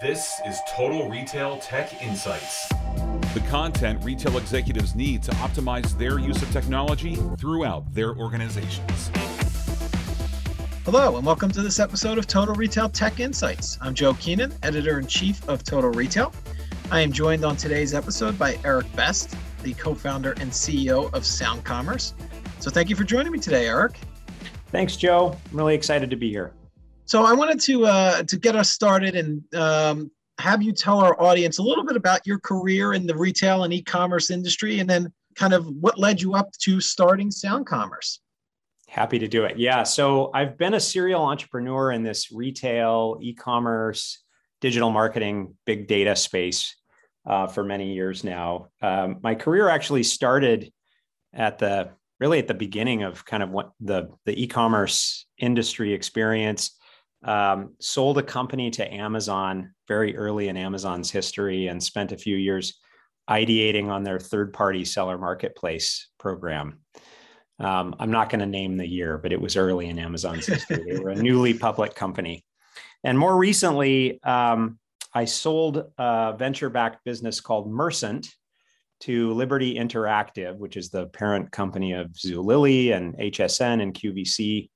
This is Total Retail Tech Insights. The content retail executives need to optimize their use of technology throughout their organizations. Hello, and welcome to this episode of Total Retail Tech Insights. I'm Joe Keenan, editor in chief of Total Retail. I am joined on today's episode by Eric Best, the co founder and CEO of Sound Commerce. So, thank you for joining me today, Eric. Thanks, Joe. I'm really excited to be here. So I wanted to uh, to get us started and um, have you tell our audience a little bit about your career in the retail and e-commerce industry, and then kind of what led you up to starting Sound Commerce. Happy to do it. Yeah. So I've been a serial entrepreneur in this retail, e-commerce, digital marketing, big data space uh, for many years now. Um, my career actually started at the really at the beginning of kind of what the the e-commerce industry experience um, sold a company to Amazon very early in Amazon's history and spent a few years ideating on their third party seller marketplace program. Um, I'm not going to name the year, but it was early in Amazon's history. they were a newly public company. And more recently, um, I sold a venture backed business called Mercent to Liberty Interactive, which is the parent company of Zulily and HSN and QVC.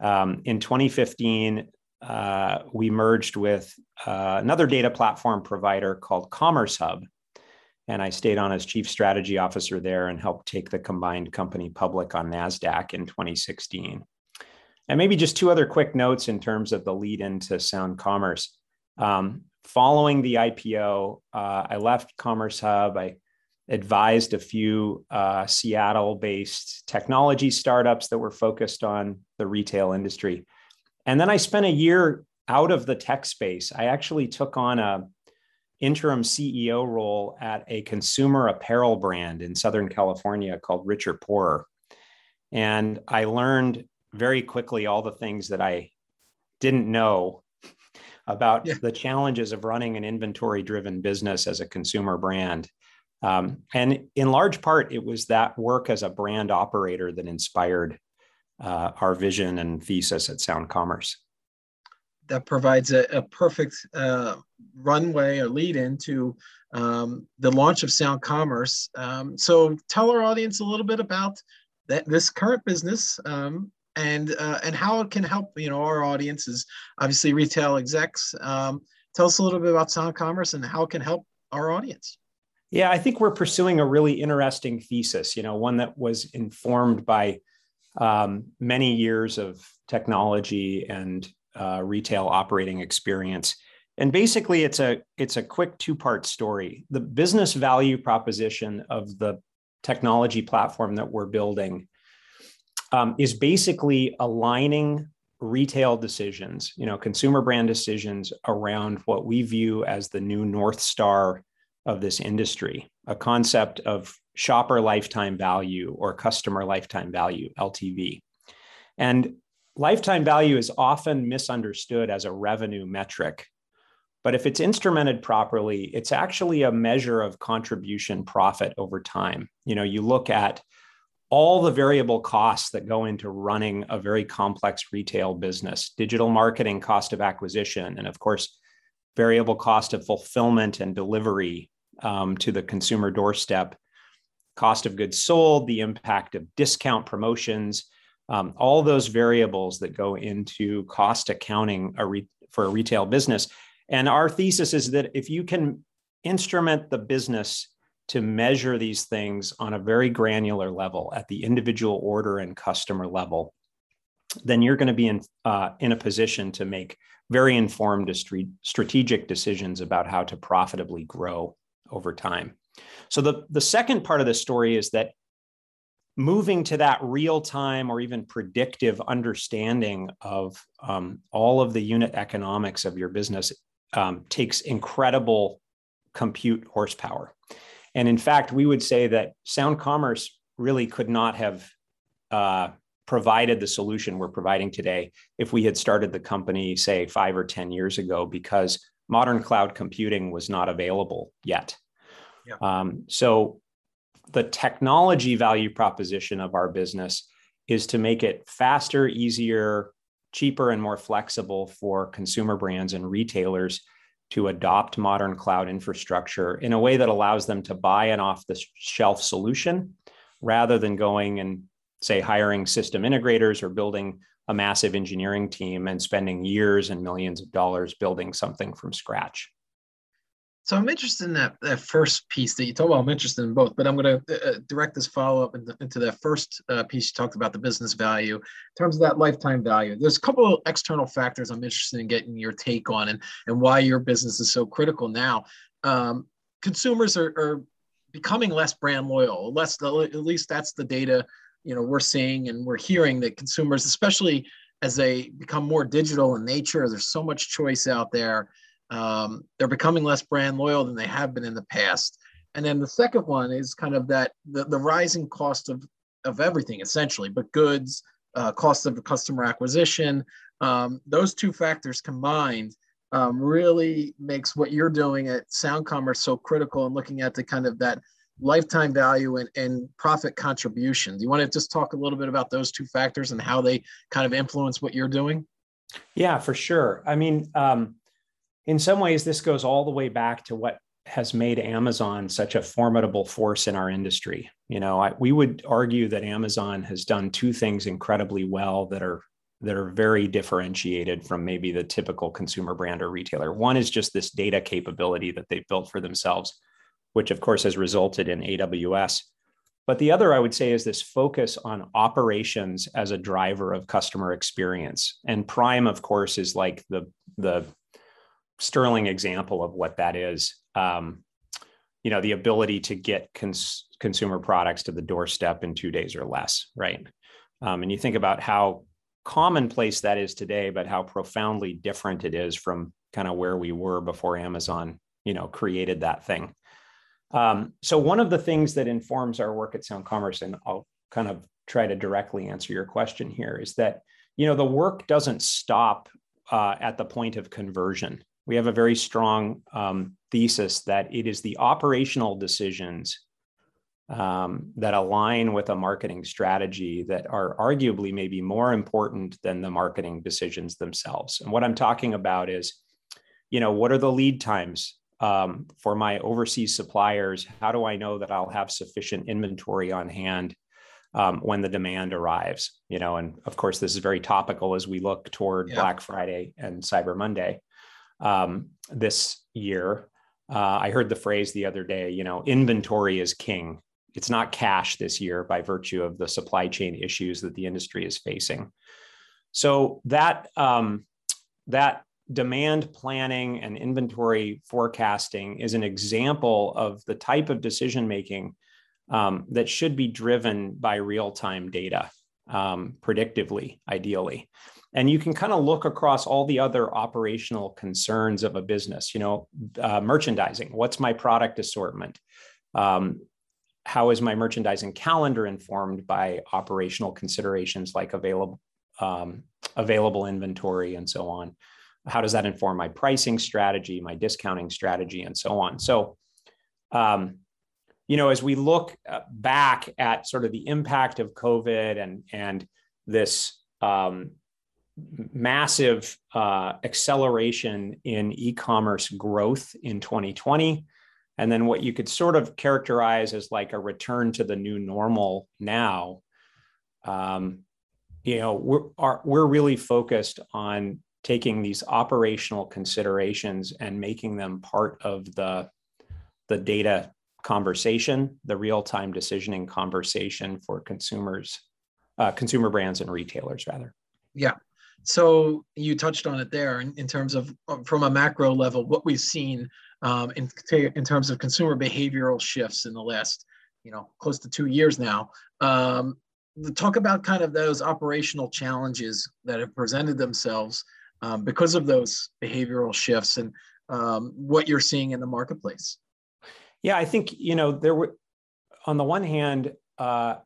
Um, in 2015, uh, we merged with uh, another data platform provider called Commerce Hub. And I stayed on as chief strategy officer there and helped take the combined company public on NASDAQ in 2016. And maybe just two other quick notes in terms of the lead into Sound Commerce. Um, following the IPO, uh, I left Commerce Hub. I advised a few uh, Seattle based technology startups that were focused on the retail industry. And then I spent a year out of the tech space. I actually took on a interim CEO role at a consumer apparel brand in Southern California called Richer Poorer. And I learned very quickly all the things that I didn't know about yeah. the challenges of running an inventory driven business as a consumer brand. Um, and in large part, it was that work as a brand operator that inspired uh, our vision and thesis at Sound Commerce. That provides a, a perfect uh, runway or lead into um, the launch of Sound Commerce. Um, so tell our audience a little bit about that, this current business um, and uh, and how it can help. You know, our audience is obviously retail execs. Um, tell us a little bit about Sound Commerce and how it can help our audience. Yeah, I think we're pursuing a really interesting thesis. You know, one that was informed by um, many years of technology and uh, retail operating experience. And basically, it's a it's a quick two part story. The business value proposition of the technology platform that we're building um, is basically aligning retail decisions, you know, consumer brand decisions around what we view as the new north star of this industry, a concept of shopper lifetime value or customer lifetime value, LTV. And lifetime value is often misunderstood as a revenue metric. But if it's instrumented properly, it's actually a measure of contribution profit over time. You know, you look at all the variable costs that go into running a very complex retail business digital marketing, cost of acquisition, and of course, variable cost of fulfillment and delivery um, to the consumer doorstep, cost of goods sold, the impact of discount promotions, um, all those variables that go into cost accounting a re- for a retail business. And our thesis is that if you can instrument the business to measure these things on a very granular level at the individual order and customer level, then you're going to be in, uh, in a position to make very informed strategic decisions about how to profitably grow over time. So the, the second part of the story is that moving to that real time or even predictive understanding of um, all of the unit economics of your business um, takes incredible compute horsepower. And in fact, we would say that Sound Commerce really could not have uh, provided the solution we're providing today if we had started the company, say, five or 10 years ago, because modern cloud computing was not available yet. Yeah. Um, so the technology value proposition of our business is to make it faster, easier, cheaper, and more flexible for consumer brands and retailers to adopt modern cloud infrastructure in a way that allows them to buy an off the shelf solution rather than going and say hiring system integrators or building a massive engineering team and spending years and millions of dollars building something from scratch. So I'm interested in that, that first piece that you talked about. I'm interested in both, but I'm going to uh, uh, direct this follow up into, into, that first uh, piece you talked about the business value in terms of that lifetime value. There's a couple of external factors I'm interested in getting your take on and, and why your business is so critical now. Um, consumers are, are becoming less brand loyal, less, at least that's the data you know we're seeing and we're hearing that consumers, especially as they become more digital in nature, there's so much choice out there um, they're becoming less brand loyal than they have been in the past. And then the second one is kind of that the, the rising cost of, of everything essentially, but goods, uh, cost of customer acquisition. Um, those two factors combined um, really makes what you're doing at Sound Commerce so critical and looking at the kind of that lifetime value and, and profit contribution. Do you want to just talk a little bit about those two factors and how they kind of influence what you're doing? Yeah, for sure. I mean, um, in some ways, this goes all the way back to what has made Amazon such a formidable force in our industry. You know, I, we would argue that Amazon has done two things incredibly well that are that are very differentiated from maybe the typical consumer brand or retailer. One is just this data capability that they've built for themselves, which of course has resulted in AWS. But the other I would say is this focus on operations as a driver of customer experience. And Prime, of course, is like the the sterling example of what that is. Um, you know, the ability to get cons- consumer products to the doorstep in two days or less, right? Um, and you think about how commonplace that is today, but how profoundly different it is from kind of where we were before Amazon, you know, created that thing. Um, so one of the things that informs our work at Sound Commerce, and I'll kind of try to directly answer your question here, is that you know the work doesn't stop uh, at the point of conversion we have a very strong um, thesis that it is the operational decisions um, that align with a marketing strategy that are arguably maybe more important than the marketing decisions themselves. And what I'm talking about is, you know, what are the lead times um, for my overseas suppliers? How do I know that I'll have sufficient inventory on hand um, when the demand arrives? You know, and of course, this is very topical as we look toward yeah. Black Friday and Cyber Monday um, this year. Uh, I heard the phrase the other day, you know, inventory is king. It's not cash this year by virtue of the supply chain issues that the industry is facing. So that um, that demand planning and inventory forecasting is an example of the type of decision making um, that should be driven by real time data, um, predictively, ideally. And you can kind of look across all the other operational concerns of a business you know uh, merchandising what's my product assortment? Um, how is my merchandising calendar informed by operational considerations like available um, available inventory and so on how does that inform my pricing strategy my discounting strategy and so on. So um, you know as we look uh, back at sort of the impact of covid and and this um, massive uh, acceleration in e-commerce growth in 2020 and then what you could sort of characterize as like a return to the new normal now um, you know we're are, we're really focused on taking these operational considerations and making them part of the the data conversation the real-time decisioning conversation for consumers uh, consumer brands and retailers rather yeah so you touched on it there in, in terms of from a macro level, what we've seen um, in, in terms of consumer behavioral shifts in the last, you know, close to two years now. Um, talk about kind of those operational challenges that have presented themselves um, because of those behavioral shifts and um, what you're seeing in the marketplace. Yeah, I think you know there were, on the one hand, uh,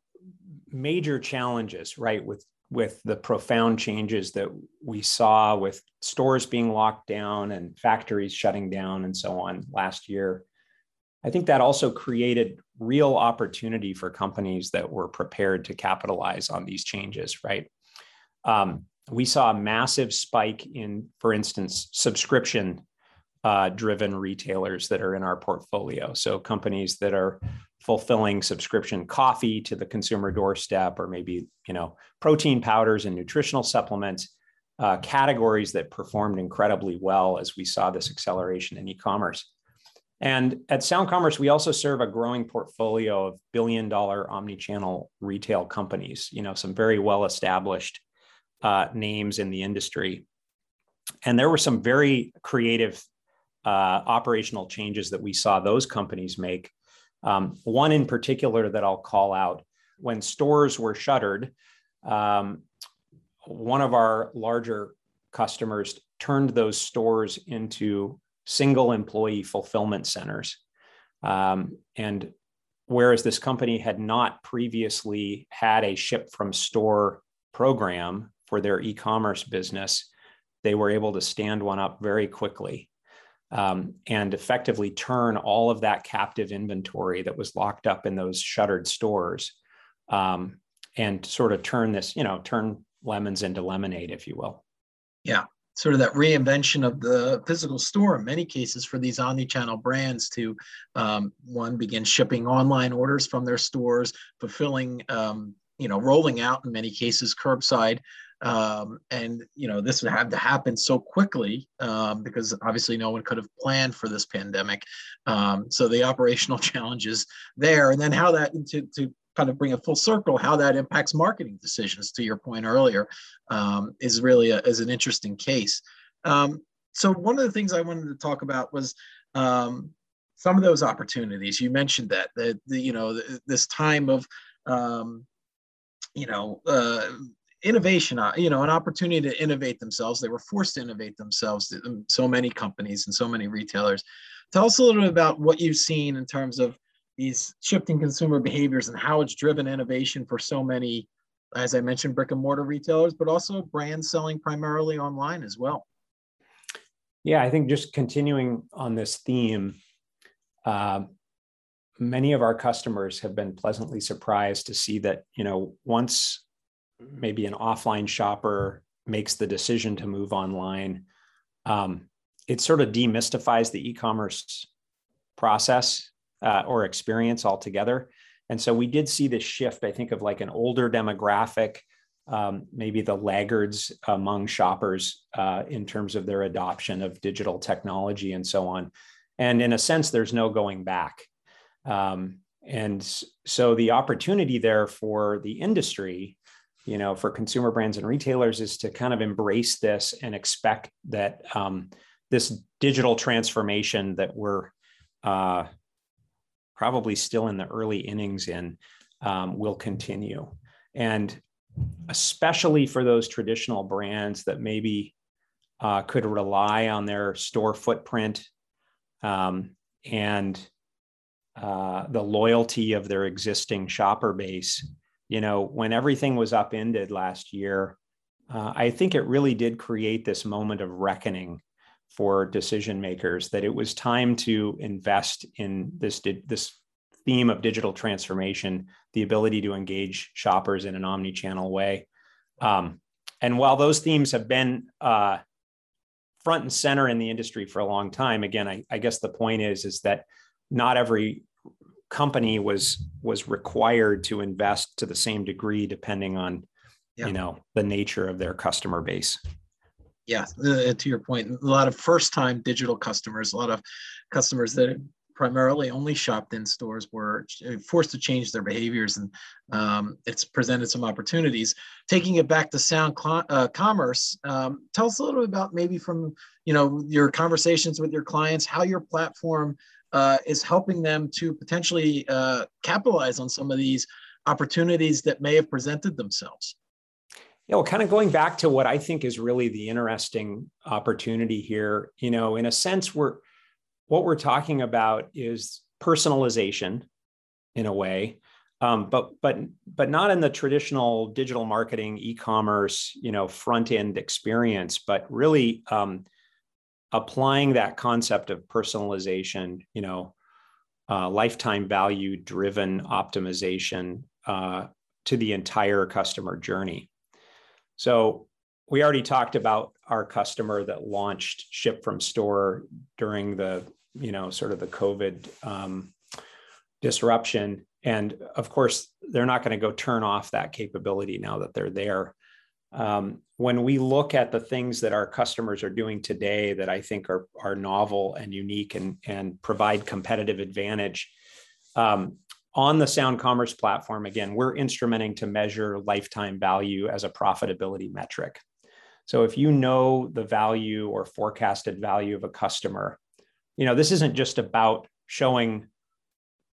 major challenges, right, with with the profound changes that we saw with stores being locked down and factories shutting down and so on last year, I think that also created real opportunity for companies that were prepared to capitalize on these changes, right? Um, we saw a massive spike in, for instance, subscription uh, driven retailers that are in our portfolio. So companies that are fulfilling subscription coffee to the consumer doorstep, or maybe you know protein powders and nutritional supplements, uh, categories that performed incredibly well as we saw this acceleration in e-commerce. And at Sound Commerce, we also serve a growing portfolio of billion dollar omni-channel retail companies, you know, some very well established uh, names in the industry. And there were some very creative uh, operational changes that we saw those companies make. Um, one in particular that I'll call out when stores were shuttered, um, one of our larger customers turned those stores into single employee fulfillment centers. Um, and whereas this company had not previously had a ship from store program for their e commerce business, they were able to stand one up very quickly. Um, and effectively turn all of that captive inventory that was locked up in those shuttered stores um, and sort of turn this, you know, turn lemons into lemonade, if you will. Yeah, sort of that reinvention of the physical store in many cases for these omni-channel brands to um, one begin shipping online orders from their stores, fulfilling, um, you know, rolling out in many cases curbside. Um, and you know this would have to happen so quickly um, because obviously no one could have planned for this pandemic. Um, so the operational challenges there, and then how that to, to kind of bring a full circle how that impacts marketing decisions to your point earlier um, is really a, is an interesting case um, so one of the things i wanted to talk about was um, some of those opportunities you mentioned that the you know this time of um, you know uh, innovation uh, you know an opportunity to innovate themselves they were forced to innovate themselves um, so many companies and so many retailers tell us a little bit about what you've seen in terms of these shifting consumer behaviors and how it's driven innovation for so many, as I mentioned, brick and mortar retailers, but also brands selling primarily online as well. Yeah, I think just continuing on this theme, uh, many of our customers have been pleasantly surprised to see that you know once maybe an offline shopper makes the decision to move online, um, it sort of demystifies the e-commerce process uh, or experience altogether. And so we did see this shift, I think, of like an older demographic, um, maybe the laggards among shoppers uh, in terms of their adoption of digital technology and so on. And in a sense, there's no going back. Um, and so the opportunity there for the industry, you know, for consumer brands and retailers is to kind of embrace this and expect that um, this digital transformation that we're uh, probably still in the early innings in, um, will continue. And especially for those traditional brands that maybe uh, could rely on their store footprint um, and uh, the loyalty of their existing shopper base. You know, when everything was upended last year, uh, I think it really did create this moment of reckoning for decision makers that it was time to invest in this this theme of digital transformation, the ability to engage shoppers in an omni-channel way. Um, and while those themes have been uh, front and center in the industry for a long time, again, I, I guess the point is is that not every company was was required to invest to the same degree, depending on yeah. you know the nature of their customer base yeah, uh, to your point, a lot of first time digital customers, a lot of customers that primarily only shopped in stores were uh, forced to change their behaviors and um, it's presented some opportunities taking it back to sound cl- uh, commerce um, tell us a little bit about maybe from you know your conversations with your clients how your platform uh, is helping them to potentially uh, capitalize on some of these opportunities that may have presented themselves yeah, well, kind of going back to what I think is really the interesting opportunity here, you know, in a sense, we're what we're talking about is personalization in a way. Um, but but but not in the traditional digital marketing e-commerce you know front end experience but really um, applying that concept of personalization you know uh, lifetime value driven optimization uh, to the entire customer journey. So we already talked about our customer that launched ship from store during the you know sort of the covid um, disruption. And of course they're not going to go turn off that capability now that they're there um, when we look at the things that our customers are doing today that i think are, are novel and unique and, and provide competitive advantage um, on the sound commerce platform again we're instrumenting to measure lifetime value as a profitability metric so if you know the value or forecasted value of a customer, you know, this isn't just about showing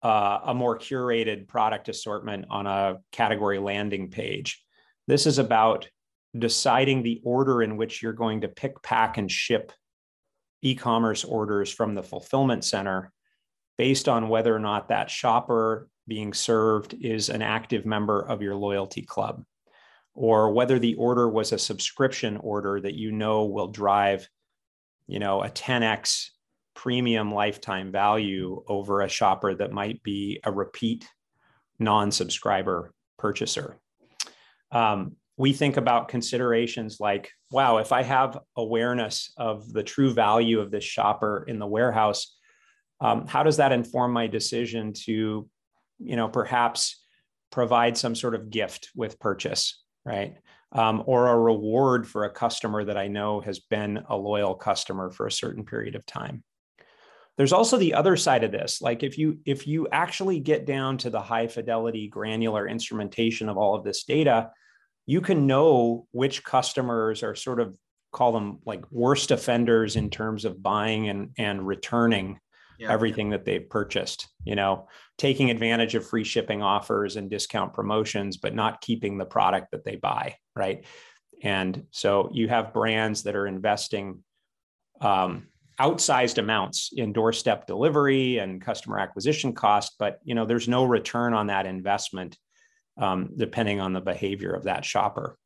uh, a more curated product assortment on a category landing page. This is about deciding the order in which you're going to pick, pack, and ship e commerce orders from the fulfillment center based on whether or not that shopper being served is an active member of your loyalty club or whether the order was a subscription order that you know will drive you know a 10x premium lifetime value over a shopper that might be a repeat non-subscriber purchaser. Um, we think about considerations like wow if i have awareness of the true value of this shopper in the warehouse um, how does that inform my decision to you know perhaps provide some sort of gift with purchase right? Um, or a reward for a customer that I know has been a loyal customer for a certain period of time. There's also the other side of this. Like if you if you actually get down to the high fidelity granular instrumentation of all of this data, you can know which customers are sort of call them like worst offenders in terms of buying and, and returning yeah. everything that they've purchased you know taking advantage of free shipping offers and discount promotions but not keeping the product that they buy right and so you have brands that are investing um, outsized amounts in doorstep delivery and customer acquisition cost but you know there's no return on that investment um, depending on the behavior of that shopper.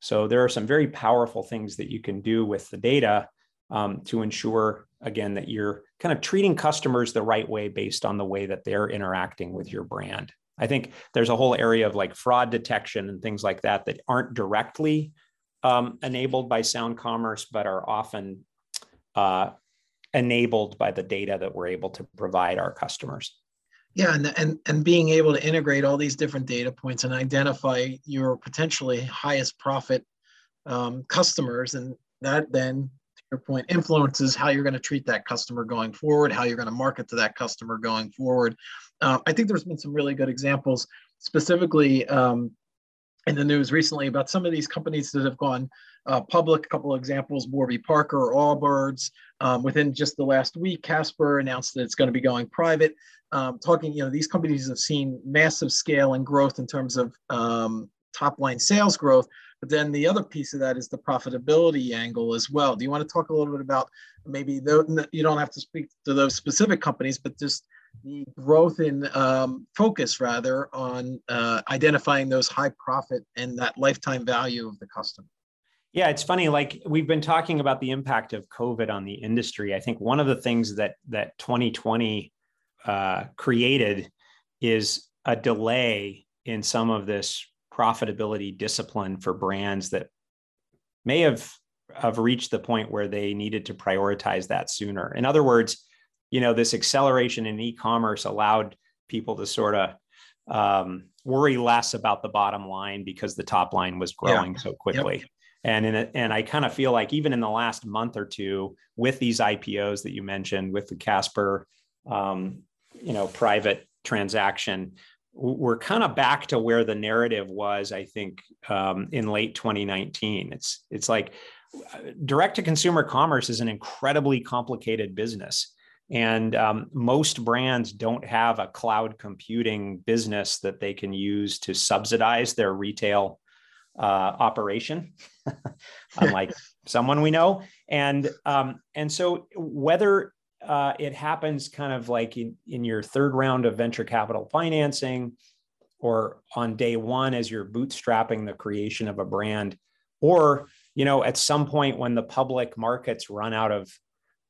So there are some very powerful things that you can do with the data um, to ensure again that you're kind of treating customers the right way based on the way that they're interacting with your brand. I think there's a whole area of like fraud detection and things like that that aren't directly um, enabled by sound commerce but are often uh, enabled by the data that we're able to provide our customers yeah and, and and being able to integrate all these different data points and identify your potentially highest profit um, customers and that then your point influences how you're going to treat that customer going forward, how you're going to market to that customer going forward. Uh, I think there's been some really good examples, specifically um, in the news recently about some of these companies that have gone uh, public. A couple of examples: Warby Parker, Allbirds. Um, within just the last week, Casper announced that it's going to be going private. Um, talking, you know, these companies have seen massive scale and growth in terms of um, top line sales growth, but then the other piece of that is the profitability angle as well. Do you want to talk a little bit about maybe the, you don't have to speak to those specific companies, but just the growth in um, focus rather on uh, identifying those high profit and that lifetime value of the customer? Yeah, it's funny. Like we've been talking about the impact of COVID on the industry. I think one of the things that that 2020 uh, created is a delay in some of this profitability discipline for brands that may have have reached the point where they needed to prioritize that sooner. In other words, you know, this acceleration in e-commerce allowed people to sort of um, worry less about the bottom line because the top line was growing yeah. so quickly. Yep. And in a, and I kind of feel like even in the last month or two, with these IPOs that you mentioned, with the Casper, um, you know, private transaction, we're kind of back to where the narrative was i think um, in late 2019 it's it's like direct to consumer commerce is an incredibly complicated business. And um, most brands don't have a cloud computing business that they can use to subsidize their retail uh, operation unlike someone we know. And um, and so whether uh, it happens kind of like in, in your third round of venture capital financing or on day one as you're bootstrapping the creation of a brand. Or you know at some point when the public markets run out of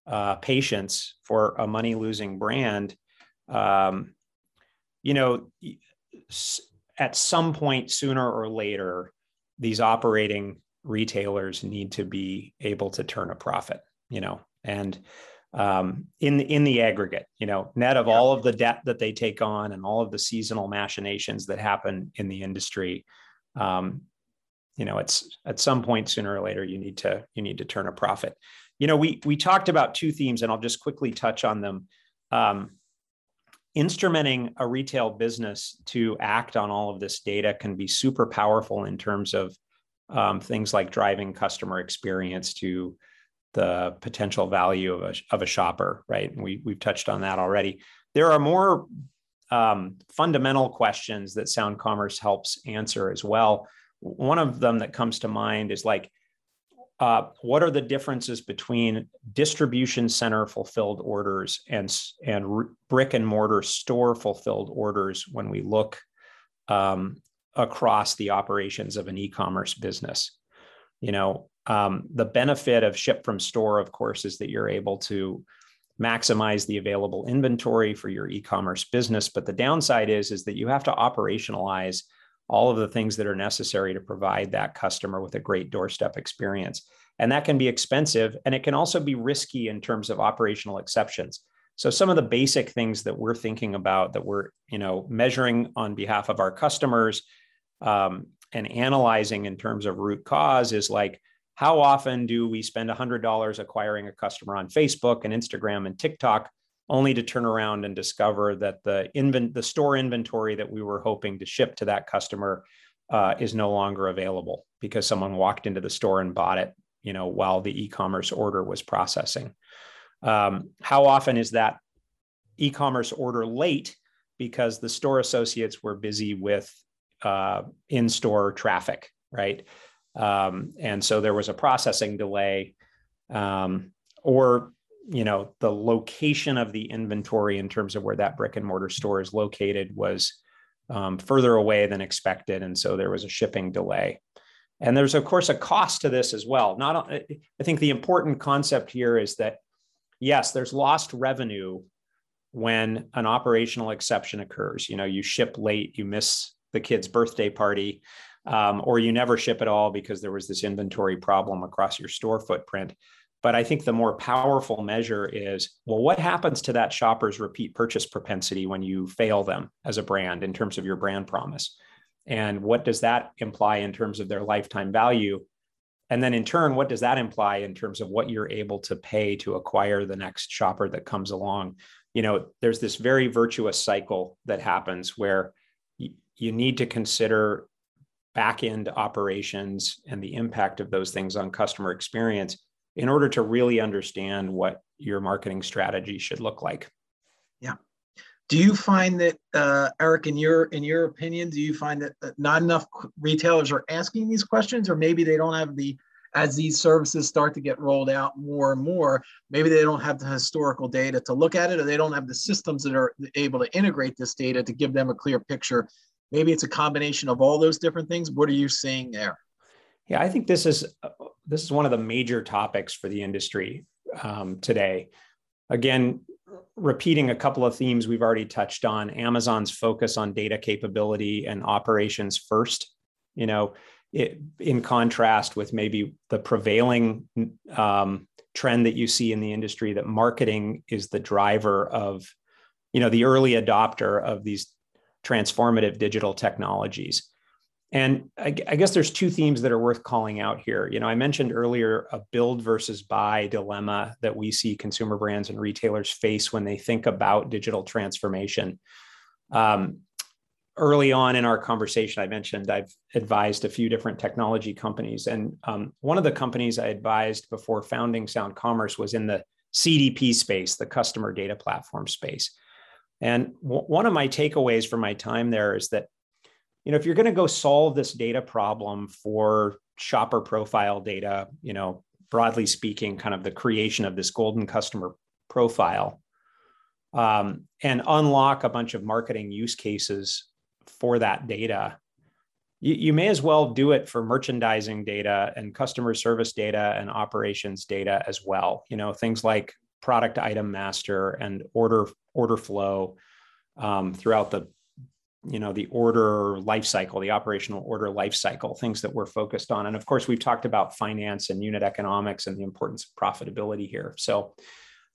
uh, patience for a money losing brand um, you know at some point sooner or later these operating retailers need to be able to turn a profit, you know, and um, in the, in the aggregate, you know, net of all of the debt that they take on and all of the seasonal machinations that happen in the industry, um, you know, it's at some point sooner or later you need to you need to turn a profit. You know, we we talked about two themes, and I'll just quickly touch on them. Um, instrumenting a retail business to act on all of this data can be super powerful in terms of um, things like driving customer experience to the potential value of a, of a shopper, right? And we, we've touched on that already. There are more um, fundamental questions that Sound Commerce helps answer as well. One of them that comes to mind is like, uh, what are the differences between distribution center fulfilled orders and, and brick and mortar store fulfilled orders when we look um, across the operations of an e-commerce business? You know, um, the benefit of ship from store, of course, is that you're able to maximize the available inventory for your e-commerce business. But the downside is, is that you have to operationalize all of the things that are necessary to provide that customer with a great doorstep experience. And that can be expensive and it can also be risky in terms of operational exceptions. So some of the basic things that we're thinking about that we're, you know, measuring on behalf of our customers um, and analyzing in terms of root cause is like how often do we spend $100 acquiring a customer on Facebook and Instagram and TikTok only to turn around and discover that the the store inventory that we were hoping to ship to that customer uh, is no longer available because someone walked into the store and bought it you know while the e-commerce order was processing. Um, how often is that e-commerce order late because the store associates were busy with uh, in-store traffic right um, and so there was a processing delay um, or you know the location of the inventory in terms of where that brick and mortar store is located was um, further away than expected. And so there was a shipping delay. And there's of course a cost to this as well. Not i think the important concept here is that yes there's lost revenue when an operational exception occurs. You know you ship late you miss the kid's birthday party um, or you never ship at all because there was this inventory problem across your store footprint. But I think the more powerful measure is well, what happens to that shopper's repeat purchase propensity when you fail them as a brand in terms of your brand promise? And what does that imply in terms of their lifetime value? And then in turn, what does that imply in terms of what you're able to pay to acquire the next shopper that comes along? You know, there's this very virtuous cycle that happens where you need to consider back end operations and the impact of those things on customer experience in order to really understand what your marketing strategy should look like. Yeah. Do you find that, uh, Eric, in your in your opinion, do you find that not enough retailers are asking these questions, or maybe they don't have the as these services start to get rolled out more and more, maybe they don't have the historical data to look at it, or they don't have the systems that are able to integrate this data to give them a clear picture maybe it's a combination of all those different things. What are you seeing there? Yeah i think this is this is one of the major topics for the industry um, today. Again repeating a couple of themes we've already touched on amazon's focus on data capability and operations first you know it, in contrast with maybe the prevailing um, trend that you see in the industry that marketing is the driver of you know the early adopter of these transformative digital technologies. And I, I, guess there's two themes that are worth calling out here. You know, I mentioned earlier a build versus buy dilemma that we see consumer brands and retailers face when they think about digital transformation. Um, early on in our conversation, I mentioned I've advised a few different technology companies. And um, one of the companies I advised before founding Sound Commerce was in the CDP space, the customer data platform space. And w- one of my takeaways from my time there is that, you know, if you're going to go solve this data problem for shopper profile data, you know, broadly speaking, kind of the creation of this golden customer profile, um, and unlock a bunch of marketing use cases for that data, you, you may as well do it for merchandising data and customer service data and operations data as well. You know, things like product item master and order order flow um, throughout the you know the order life cycle the operational order life cycle things that we're focused on. And of course we've talked about finance and unit economics and the importance of profitability here. So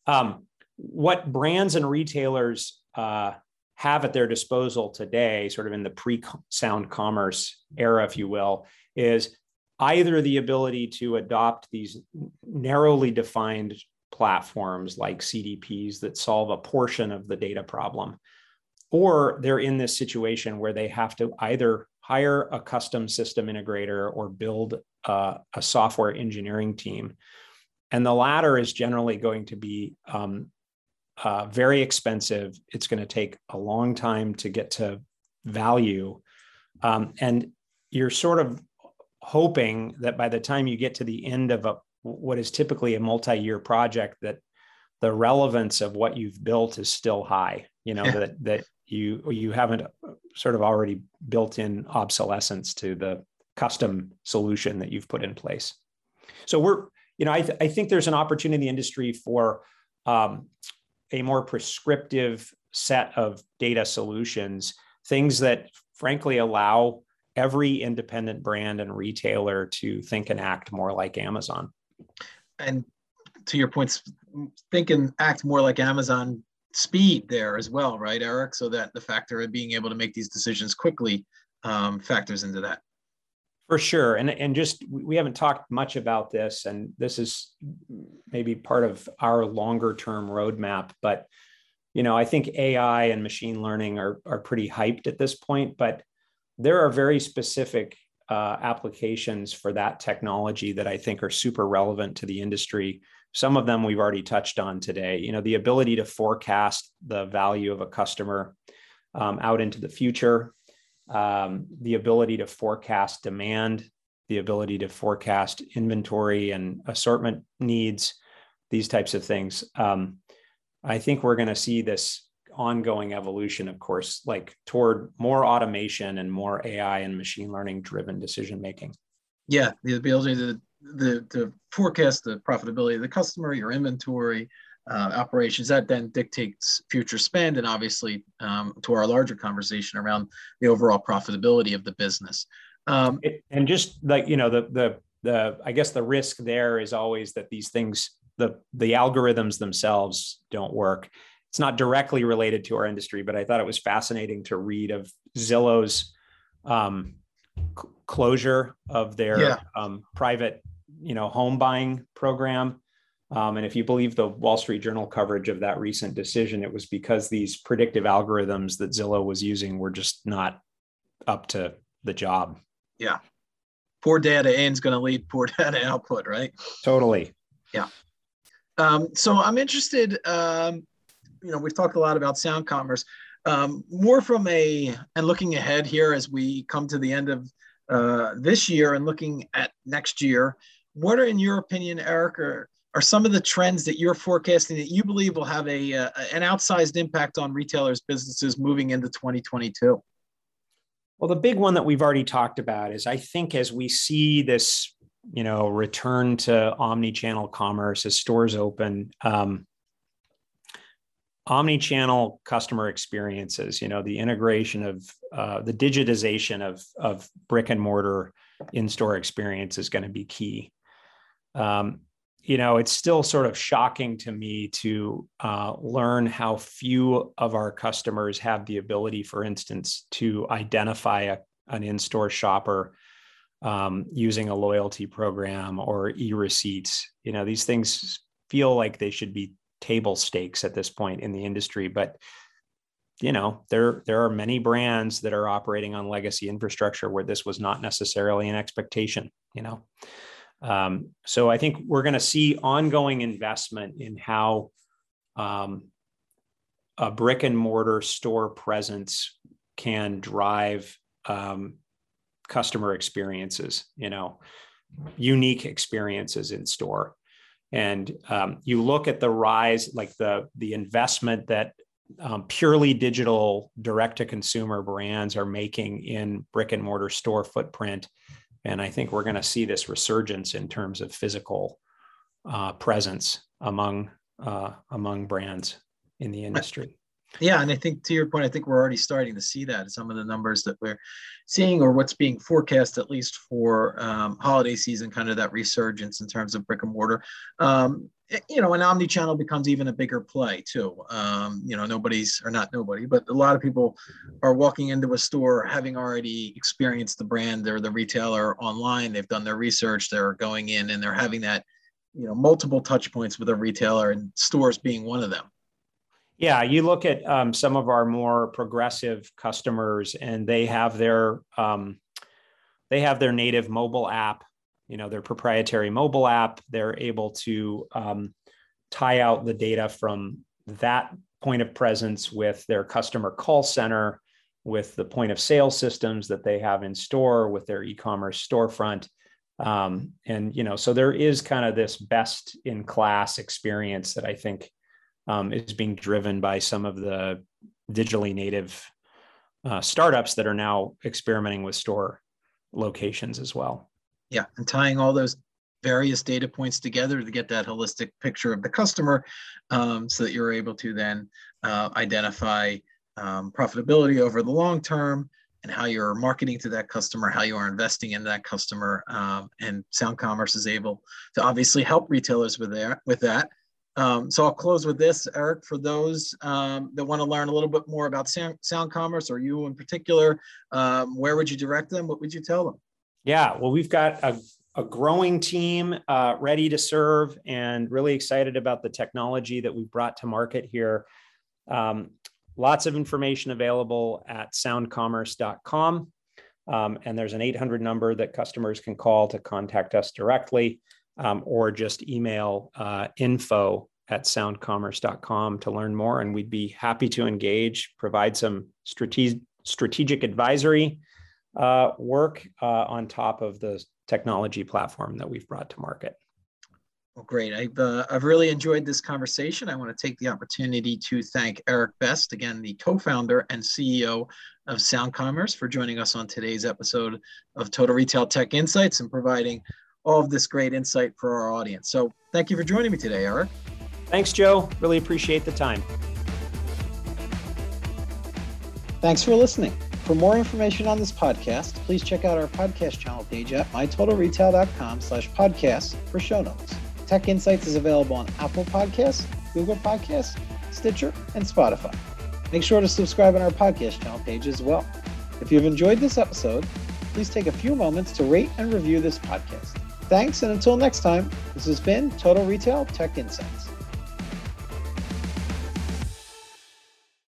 um, what brands and retailers uh, have at their disposal today sort of in the pre-sound commerce era if you will is either the ability to adopt these narrowly defined platforms like cdps that solve a portion of the data problem or they're in this situation where they have to either hire a custom system integrator or build a software engineering team. And the latter is generally going to be um, uh, very expensive. It's going to take a long time to get to value. Um, and you're sort of hoping that by the time you get to the end of a what is typically a multi-year project that the relevance of what you've built is still high you know that that you you haven't sort of already built in obsolescence to the custom solution that you've put in place. So we're, you know, I, th- I think there's an opportunity in the industry for um, a more prescriptive set of data solutions, things that frankly allow every independent brand and retailer to think and act more like Amazon. And to your points, think and act more like Amazon speed there as well, right, Eric? So that the factor of being able to make these decisions quickly um, factors into that. For sure, and and just we haven't talked much about this, and this is maybe part of our longer term roadmap. But you know, I think AI and machine learning are are pretty hyped at this point, but there are very specific uh, applications for that technology that I think are super relevant to the industry some of them we've already touched on today. You know, the ability to forecast the value of a customer um, out into the future, um, the ability to forecast demand, the ability to forecast inventory and assortment needs, these types of things. Um, I think we're going to see this ongoing evolution, of course, like toward more automation and more AI and machine learning driven decision making. Yeah, the ability to the to forecast the profitability of the customer, your inventory, uh, operations. That then dictates future spend, and obviously um, to our larger conversation around the overall profitability of the business. Um, and just like you know, the the the I guess the risk there is always that these things, the the algorithms themselves don't work. It's not directly related to our industry, but I thought it was fascinating to read of Zillow's um, closure of their yeah. um, private you know home buying program. Um, and if you believe the Wall Street Journal coverage of that recent decision, it was because these predictive algorithms that Zillow was using were just not up to the job. Yeah. Poor data in is going to lead poor data output, right? Totally. Yeah. Um, so I'm interested. Um, you know, we've talked a lot about sound commerce. Um, more from a and looking ahead here as we come to the end of uh, this year and looking at next year what are, in your opinion, Eric, are, are some of the trends that you're forecasting that you believe will have a, uh, an outsized impact on retailers' businesses moving into 2022? Well, the big one that we've already talked about is I think as we see this, you know, return to omni-channel commerce as stores open, um, omni-channel customer experiences, you know, the integration of uh, the digitization of of brick and mortar in-store experience is going to be key um, you know, it's still sort of shocking to me to uh, learn how few of our customers have the ability, for instance, to identify a, an in store shopper um, using a loyalty program or e receipts. You know, these things feel like they should be table stakes at this point in the industry, but you know there there are many brands that are operating on legacy infrastructure where this was not necessarily an expectation you know um, so I think we're going to see ongoing investment in how um, a brick and mortar store presence can drive um, customer experiences, you know, unique experiences in store. And um, you look at the rise, like the the investment that um, purely digital direct to consumer brands are making in brick and mortar store footprint and I think we're going to see this resurgence in terms of physical uh, presence among uh, among brands in the industry. Yeah, and I think to your point, I think we're already starting to see that some of the numbers that we're seeing, or what's being forecast at least for um, holiday season, kind of that resurgence in terms of brick and mortar. Um, eh, you know, an omni-channel becomes even a bigger play too. Um, you know, nobody's or not nobody, but a lot of people are walking into a store having already experienced the brand or the retailer online. They've done their research. They're going in and they're having that, you know, multiple touch points with a retailer, and stores being one of them. Yeah, you look at um, some of our more progressive customers, and they have their um, they have their native mobile app, you know, their proprietary mobile app. They're able to um, tie out the data from that point of presence with their customer call center, with the point of sale systems that they have in store, with their e-commerce storefront. Um, and you know, so there is kind of this best in class experience that I think um, is being driven by some of the digitally native uh, startups that are now experimenting with store locations as well. Yeah, and tying all those various data points together to get that holistic picture of the customer um, so that you're able to then uh, identify um, profitability over the long term and how you're marketing to that customer, how you are investing in that customer. Um, and Sound Commerce is able to obviously help retailers with with that um, so I'll close with this, Eric, for those um, that want to learn a little bit more about sound, sound commerce or you in particular, um, where would you direct them? What would you tell them? Yeah, well, we've got a, a growing team uh, ready to serve and really excited about the technology that we've brought to market here. Um, lots of information available at soundcommerce.com. Um, and there's an 800 number that customers can call to contact us directly um, or just email uh, info at soundcommerce.com to learn more. And we'd be happy to engage, provide some strategic, strategic advisory uh, work uh, on top of the technology platform that we've brought to market. Well, great. I've, uh, I've really enjoyed this conversation. I want to take the opportunity to thank Eric Best, again, the co founder and CEO of Sound Commerce, for joining us on today's episode of Total Retail Tech Insights and providing all of this great insight for our audience. So thank you for joining me today, Eric. Thanks, Joe. Really appreciate the time. Thanks for listening. For more information on this podcast, please check out our podcast channel page at mytotalretail.com slash podcast for show notes. Tech Insights is available on Apple Podcasts, Google Podcasts, Stitcher, and Spotify. Make sure to subscribe on our podcast channel page as well. If you've enjoyed this episode, please take a few moments to rate and review this podcast. Thanks, and until next time, this has been Total Retail Tech Insights.